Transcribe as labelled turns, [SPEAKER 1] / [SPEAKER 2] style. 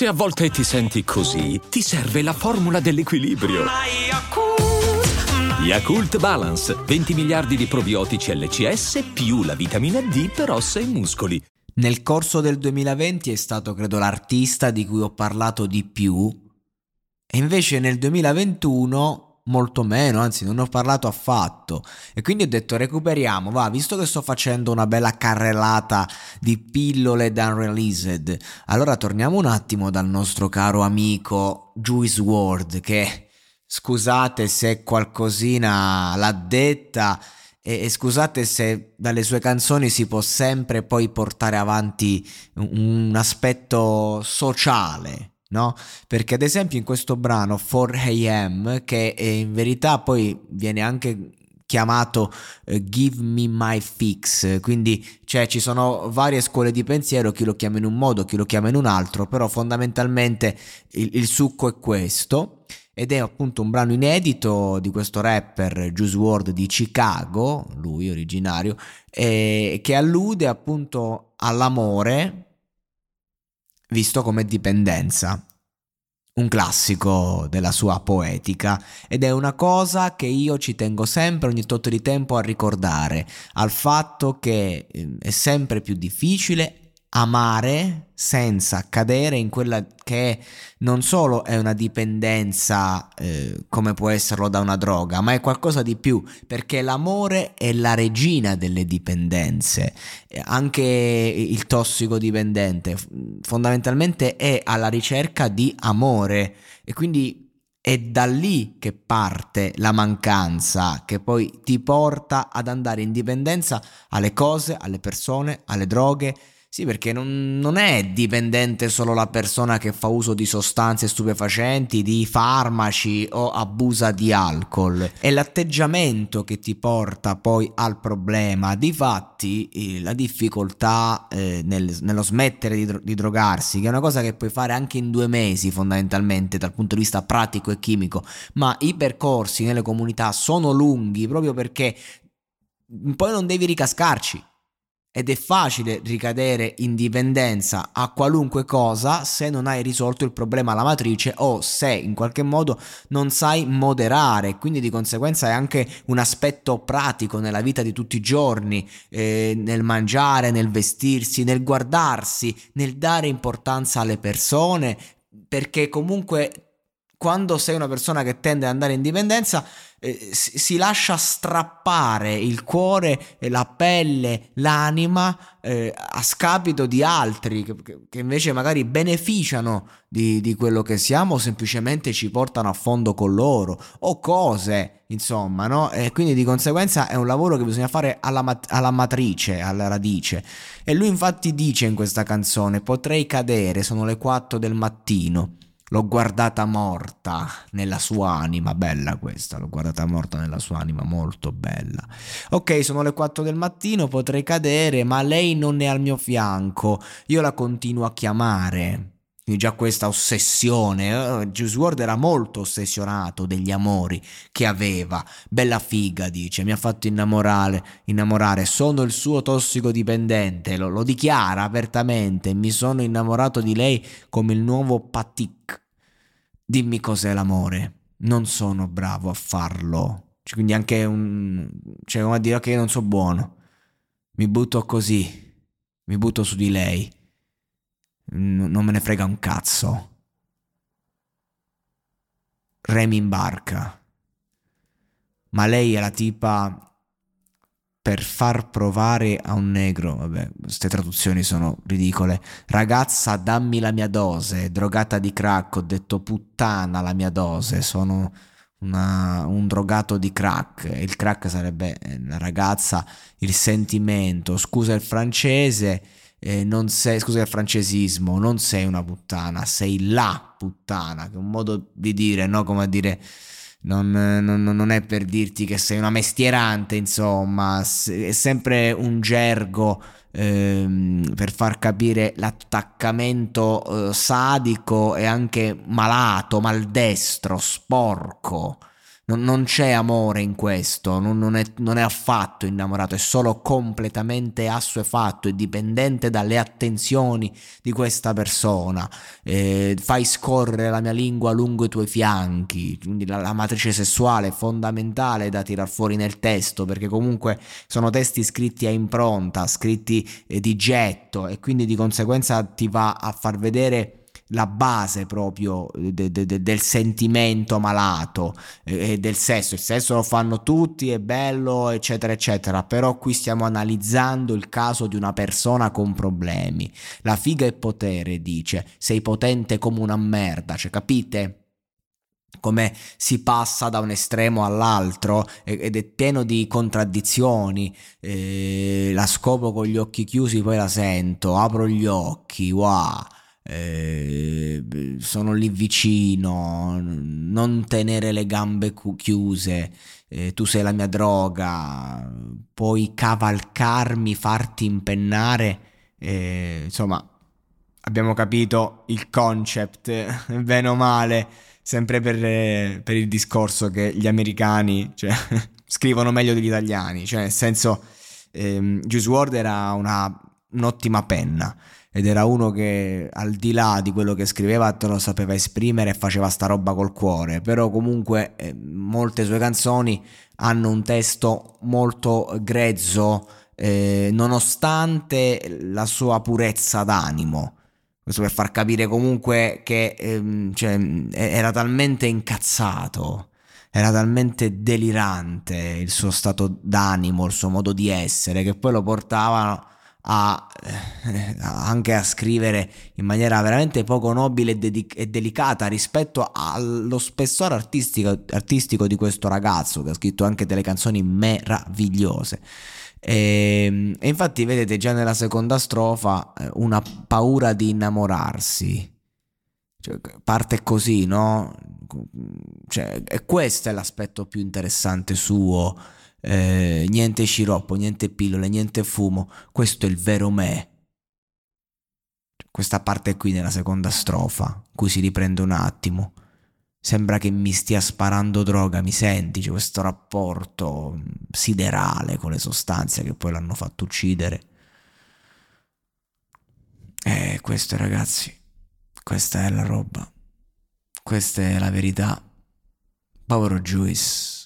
[SPEAKER 1] Se a volte ti senti così, ti serve la formula dell'equilibrio. Yakult Balance, 20 miliardi di probiotici LCS più la vitamina D per ossa e muscoli.
[SPEAKER 2] Nel corso del 2020 è stato, credo, l'artista di cui ho parlato di più. E invece nel 2021 molto meno, anzi non ne ho parlato affatto. E quindi ho detto recuperiamo, va, visto che sto facendo una bella carrellata di pillole da unreleased, allora torniamo un attimo dal nostro caro amico Juice WRLD che scusate se qualcosina l'ha detta e, e, scusate se dalle sue canzoni si può sempre poi portare avanti un, un aspetto sociale, no? Perché ad esempio in questo brano 4am, che in verità poi viene anche chiamato uh, Give Me My Fix, quindi cioè, ci sono varie scuole di pensiero, chi lo chiama in un modo, chi lo chiama in un altro, però fondamentalmente il, il succo è questo ed è appunto un brano inedito di questo rapper Juice WRLD di Chicago, lui originario, eh, che allude appunto all'amore visto come dipendenza un classico della sua poetica ed è una cosa che io ci tengo sempre ogni tot di tempo a ricordare, al fatto che ehm, è sempre più difficile amare senza cadere in quella che non solo è una dipendenza eh, come può esserlo da una droga, ma è qualcosa di più, perché l'amore è la regina delle dipendenze. Anche il tossicodipendente fondamentalmente è alla ricerca di amore e quindi è da lì che parte la mancanza che poi ti porta ad andare in dipendenza alle cose, alle persone, alle droghe sì, perché non, non, è dipendente solo la persona che fa uso di sostanze stupefacenti, di farmaci o abusa di alcol. È l'atteggiamento che ti porta poi al problema. Difatti, eh, la difficoltà eh, nel, nello smettere di, di drogarsi, che è una cosa che puoi fare anche in due mesi fondamentalmente dal punto di vista pratico e chimico, ma i percorsi nelle comunità sono lunghi proprio perché poi non devi ricascarci ed è facile ricadere in dipendenza a qualunque cosa se non hai risolto il problema alla matrice o se in qualche modo non sai moderare, quindi di conseguenza è anche un aspetto pratico nella vita di tutti i giorni, eh, nel mangiare, nel vestirsi, nel guardarsi, nel dare importanza alle persone, perché comunque quando sei una persona che tende ad andare in dipendenza, eh, si, lascia strappare il cuore, la pelle, l'anima eh, a scapito di altri che, che, invece magari beneficiano di, di, quello che siamo o semplicemente ci portano a fondo con loro o cose, insomma, no? E quindi di conseguenza è un lavoro che bisogna fare alla, mat- alla matrice, alla radice. E lui infatti dice in questa canzone: Potrei cadere, sono le 4 del mattino. L'ho guardata morta nella sua anima, bella questa, l'ho guardata morta nella sua anima, molto bella. Ok, sono le 4 del mattino, potrei cadere, ma lei non è al mio fianco, io la continuo a chiamare. Quindi già questa ossessione, uh, Juice WRLD era molto ossessionato degli amori che aveva. Bella figa, dice, mi ha fatto innamorare, innamorare. sono il suo tossicodipendente, lo, lo dichiara apertamente, mi sono innamorato di lei come il nuovo Patik. Dimmi cos'è l'amore. Non sono bravo a farlo. Cioè, quindi anche un... Cioè, come a dire io non so buono. Mi butto così. Mi butto su di lei. Non me ne frega un cazzo. Remi in barca. Ma lei è la tipa per far provare a un negro, vabbè, queste traduzioni sono ridicole. Ragazza, dammi la mia dose, drogata di crack, ho detto puttana la mia dose, sono una, un drogato di crack. Il crack sarebbe eh, la ragazza, il sentimento, scusa il francese, eh, non sei, scusa il francesismo, non sei una puttana, sei la puttana, che è un modo di dire, no? Come a dire non, non, non, è per dirti che sei una mestierante, insomma, è sempre un gergo ehm, per far capire l'attaccamento eh, sadico e anche malato, maldestro, sporco. Non, non c'è amore in questo, non, non, è, non, è, affatto innamorato, è solo completamente assuefatto e dipendente dalle attenzioni di questa persona. Eh, fai scorrere la mia lingua lungo i tuoi fianchi, quindi la, la matrice sessuale è fondamentale da tirar fuori nel testo, perché comunque sono testi scritti a impronta, scritti eh, di getto e quindi di conseguenza ti va a far vedere la base proprio de, de, de, del sentimento malato e del sesso. Il sesso lo fanno tutti, è bello, eccetera, eccetera. Però qui stiamo analizzando il caso di una persona con problemi. La figa è potere, dice. Sei potente come una merda, cioè capite? come si passa da un estremo all'altro ed è pieno di contraddizioni. Eh, la scopo con gli occhi chiusi, poi la sento, apro gli occhi, wow eh, sono lì vicino, non tenere le gambe chiuse, eh, tu sei la mia droga, puoi cavalcarmi, farti impennare, eh, insomma abbiamo capito il concept, bene o male, sempre per, per il discorso che gli americani cioè, scrivono meglio degli italiani, cioè nel senso ehm, Juice WRLD era una, un'ottima penna ed era uno che al di là di quello che scriveva te lo sapeva esprimere e faceva sta roba col cuore, però comunque eh, molte sue canzoni hanno un testo molto grezzo eh, nonostante la sua purezza d'animo. Questo per far capire comunque che ehm, cioè, era talmente incazzato, era talmente delirante il suo stato d'animo, il suo modo di essere, che poi lo portava a, eh, anche a scrivere in maniera veramente poco nobile e, dedic- e delicata rispetto allo spessore artistico, artistico, di questo ragazzo che ha scritto anche delle canzoni meravigliose. E, ehm, e infatti vedete già nella seconda strofa eh, una paura di innamorarsi. Cioè, parte così, no? Cioè, e questo è l'aspetto più interessante suo eh, niente sciroppo, niente pillole, niente fumo, questo è il vero me. Questa parte qui nella seconda strofa, cui si riprende un attimo. Sembra che mi stia sparando droga, mi senti? C'è questo rapporto siderale con le sostanze che poi l'hanno fatto uccidere. Eh, questo ragazzi, questa è la roba. Questa è la verità. Povero Juice